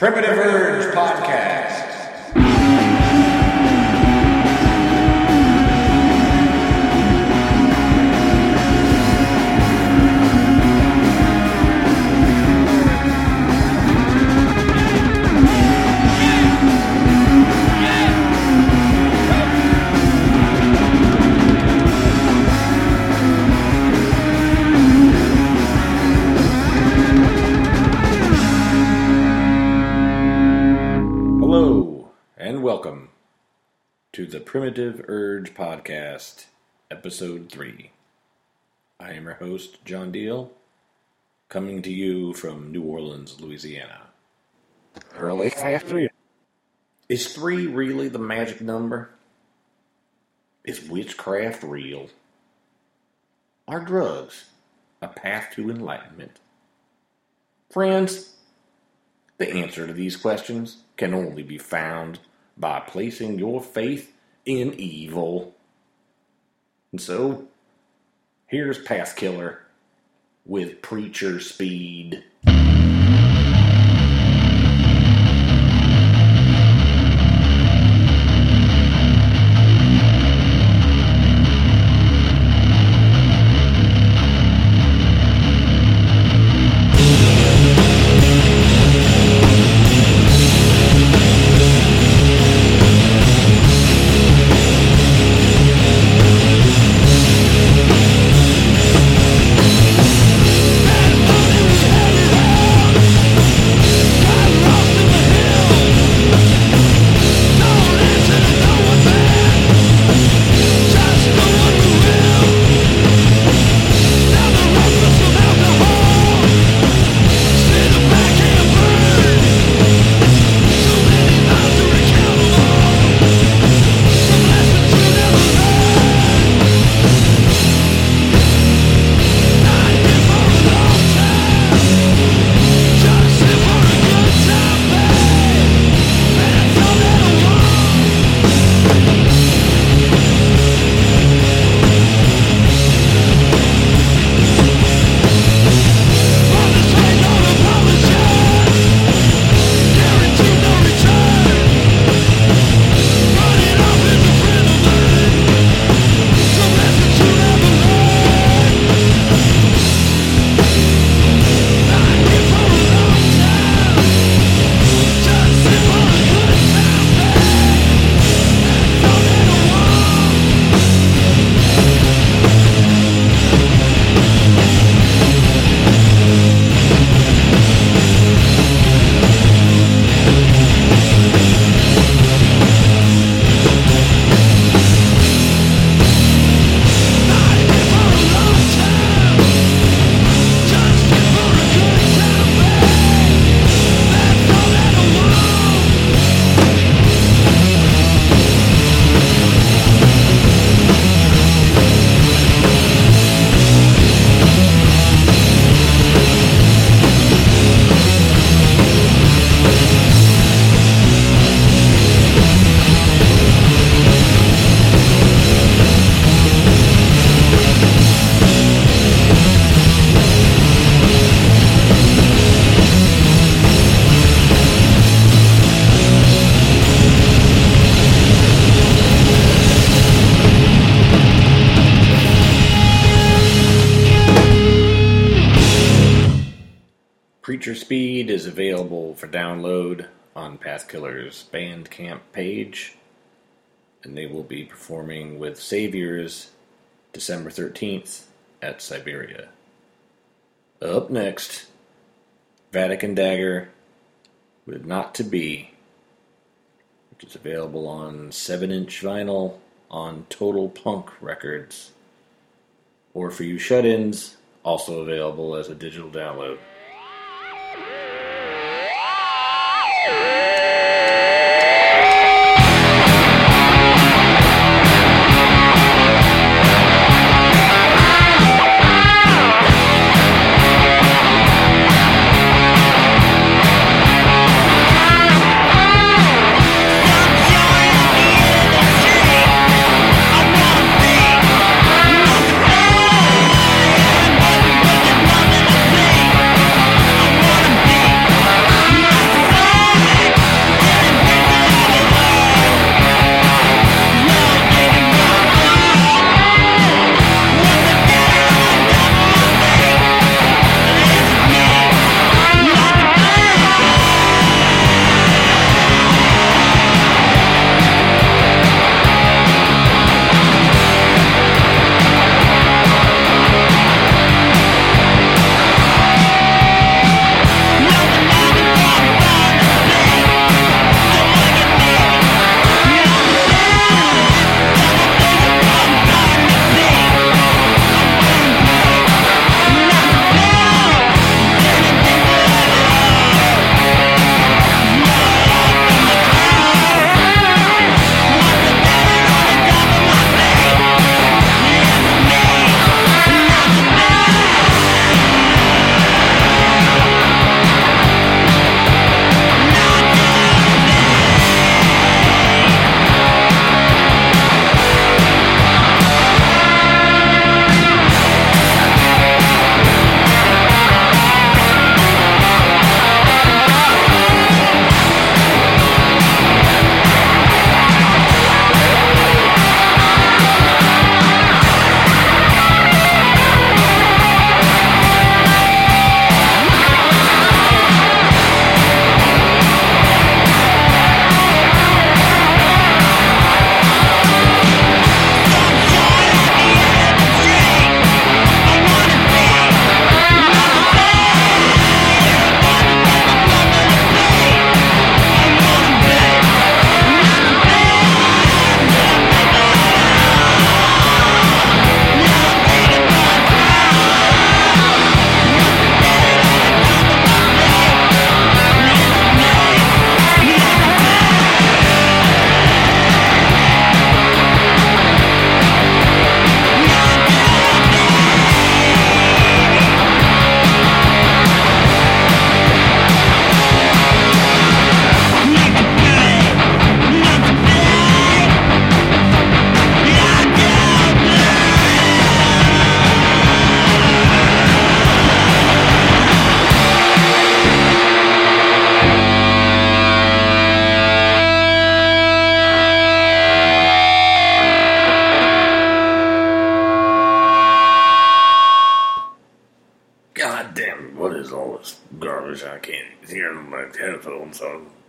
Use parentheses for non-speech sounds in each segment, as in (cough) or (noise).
Primitive Urge Podcast. Primitive Urge Podcast, Episode 3. I am your host, John Deal, coming to you from New Orleans, Louisiana. Early after Is 3 really the magic number? Is witchcraft real? Are drugs a path to enlightenment? Friends, the answer to these questions can only be found by placing your faith in evil. And so, here's Pathkiller with Preacher Speed. For download on Pathkiller's Bandcamp page, and they will be performing with Saviors December 13th at Siberia. Up next, Vatican Dagger with Not to Be, which is available on 7 inch vinyl on Total Punk Records, or for you shut ins, also available as a digital download.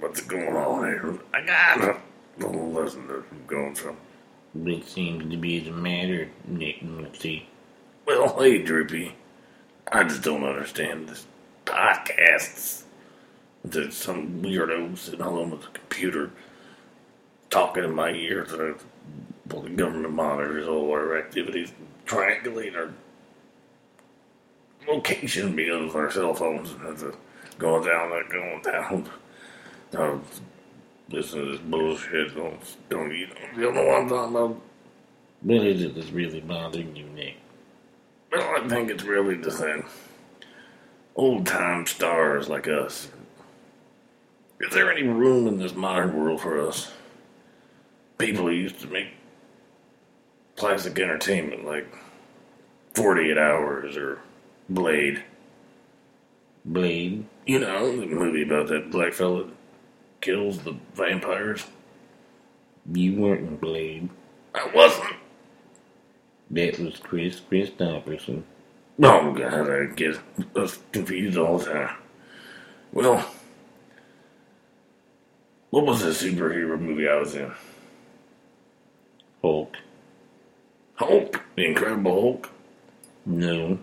What's going on here? I got it. Don't listen to I'm going from. What seems to be the matter, Nick Muncie? Well, hey, Droopy. I just don't understand this podcasts. There's some weirdo sitting home with a computer talking in my ear that well, the government monitors all our activities, triangulate our location because of our cell phones. And it's a, going down, that going down. No, listen to this bullshit. Don't, don't you, you don't know what I'm talking about? What is it that's really bothering you, Nick? Well, I think it's really the thing. Old time stars like us. Is there any room in this modern world for us? People who used to make classic entertainment like 48 Hours or Blade. Blade? You know, the movie about that black fella kills the vampires. You weren't in Blade. I wasn't. That was Kris Kristofferson. Oh, God, I get us confused all the time. Well, what was the superhero movie I was in? Hulk. Hulk, the Incredible Hulk. No.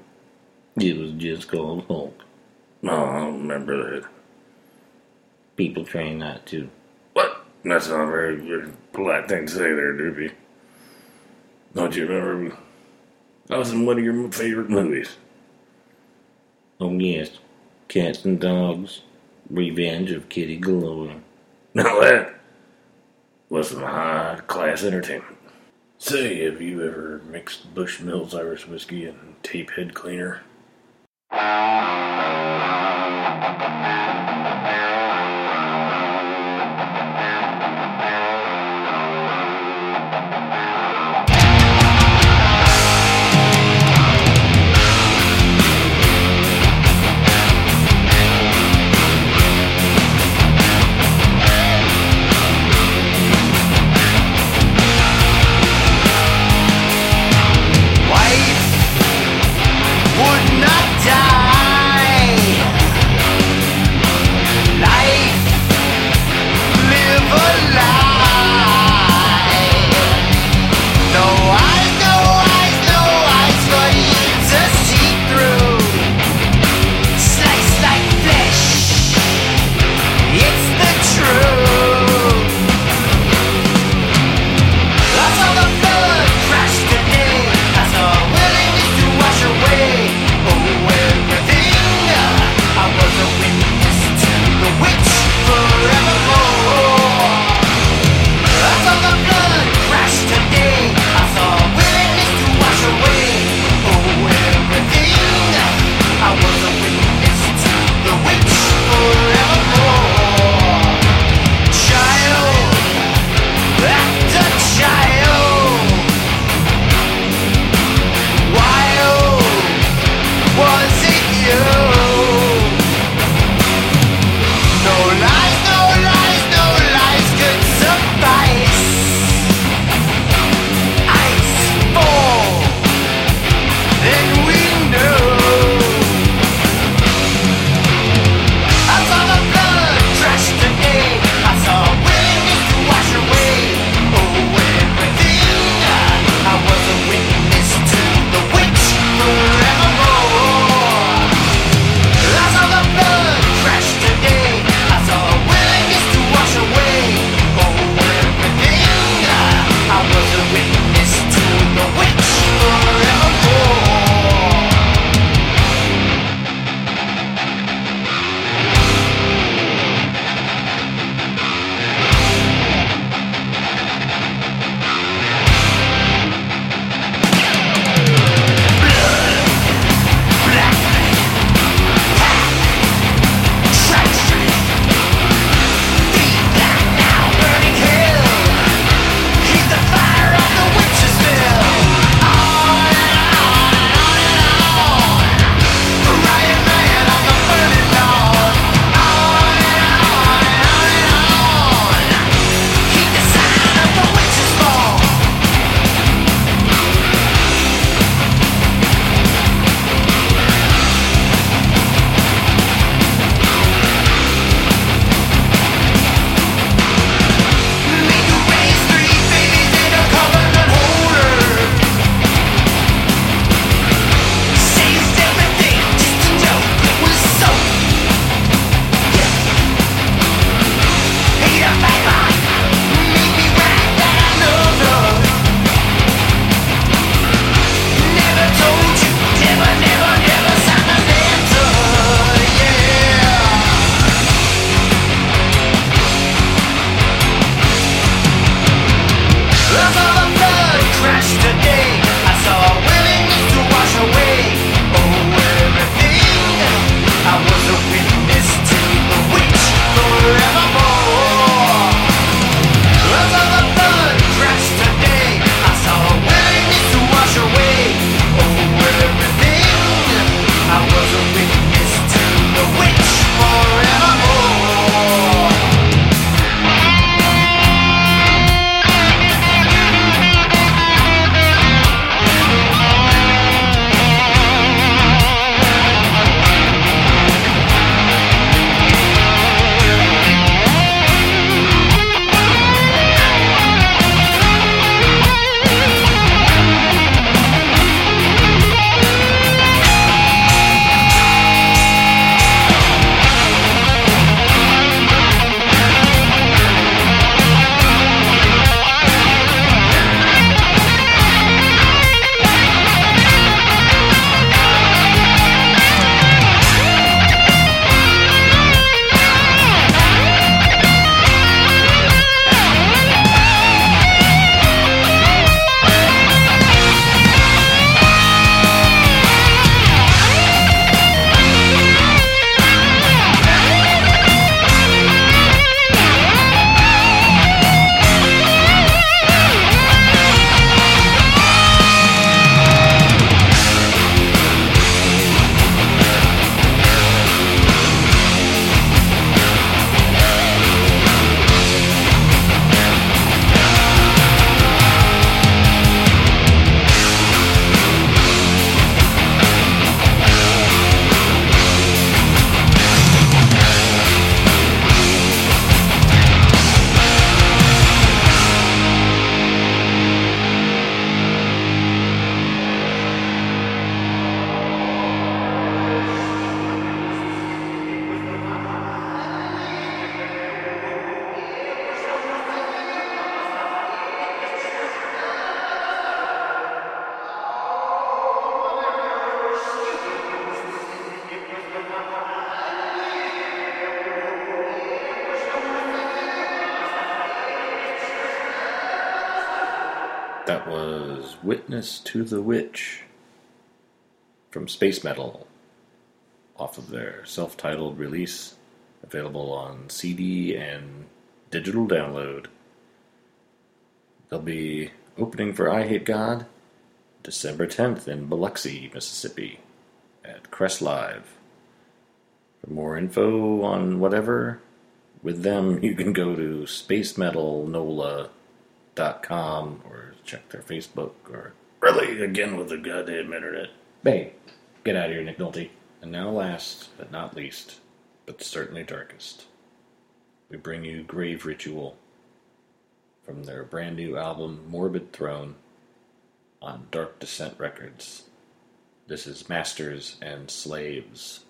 It was just called Hulk. No, I don't remember that. People train that too. What? That's not a very, very polite thing to say there, Droopy. Don't you remember? I was in one of your favorite movies. Oh, yes. Cats and Dogs. Revenge of Kitty Galore. Now that was some high class entertainment. Say, have you ever mixed Bushmills Irish whiskey and tape head cleaner? That was Witness to the Witch from Spacemetal off of their self titled release, available on CD and digital download. They'll be opening for I Hate God December 10th in Biloxi, Mississippi at Crest Live. For more info on whatever, with them, (laughs) you can go to spacemetalnola.com or check their Facebook or. Really, again with the goddamn internet. Bay, get out of here, Nick Nolte. And now, last but not least, but certainly darkest, we bring you Grave Ritual from their brand new album Morbid Throne on Dark Descent Records. This is Masters and Slaves.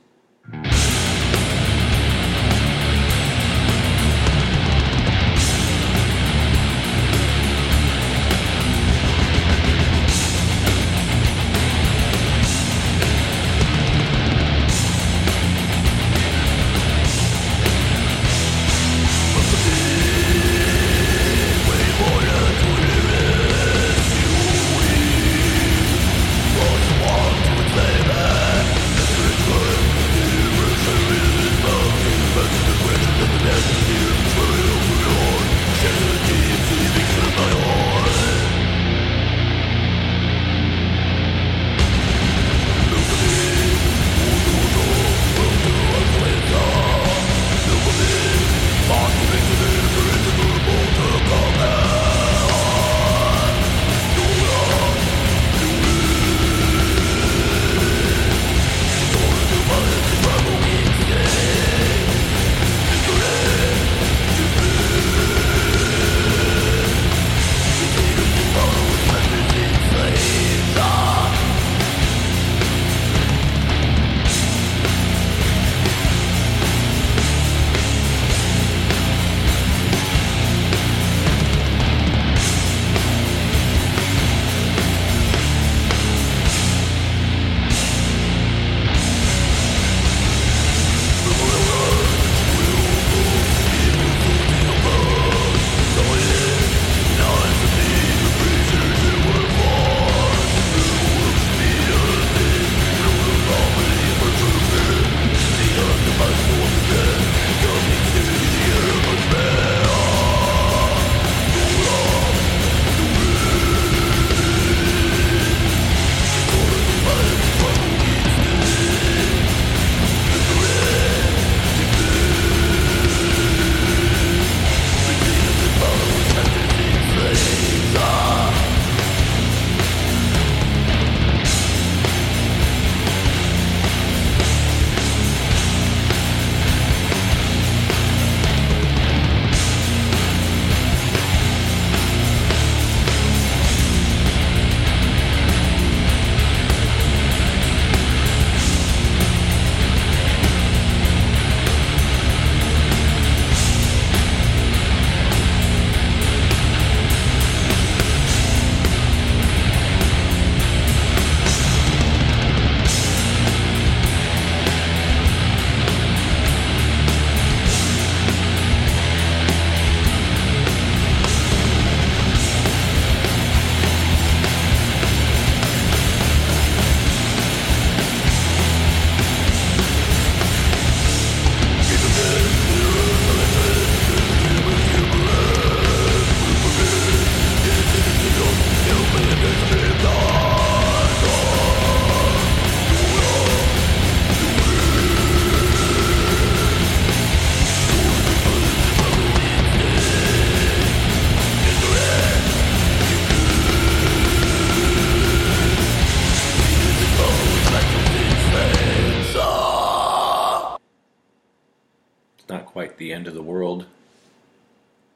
The end of the world,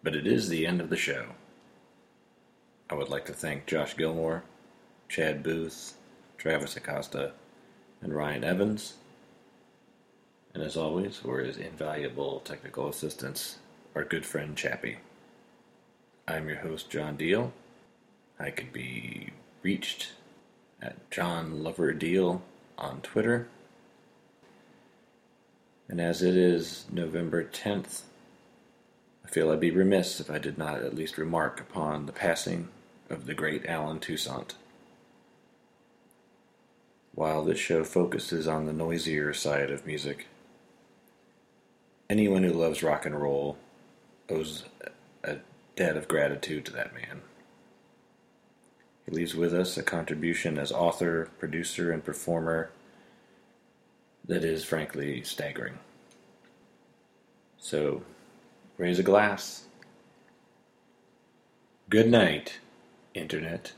but it is the end of the show. I would like to thank Josh Gilmore, Chad Booth, Travis Acosta, and Ryan Evans. And as always, for his invaluable technical assistance, our good friend Chappie. I'm your host, John Deal. I can be reached at John Lover Deal on Twitter. And as it is November 10th, I feel I'd be remiss if I did not at least remark upon the passing of the great Allen Toussaint. While this show focuses on the noisier side of music, anyone who loves rock and roll owes a debt of gratitude to that man. He leaves with us a contribution as author, producer, and performer that is frankly staggering. So, raise a glass. Good night, Internet.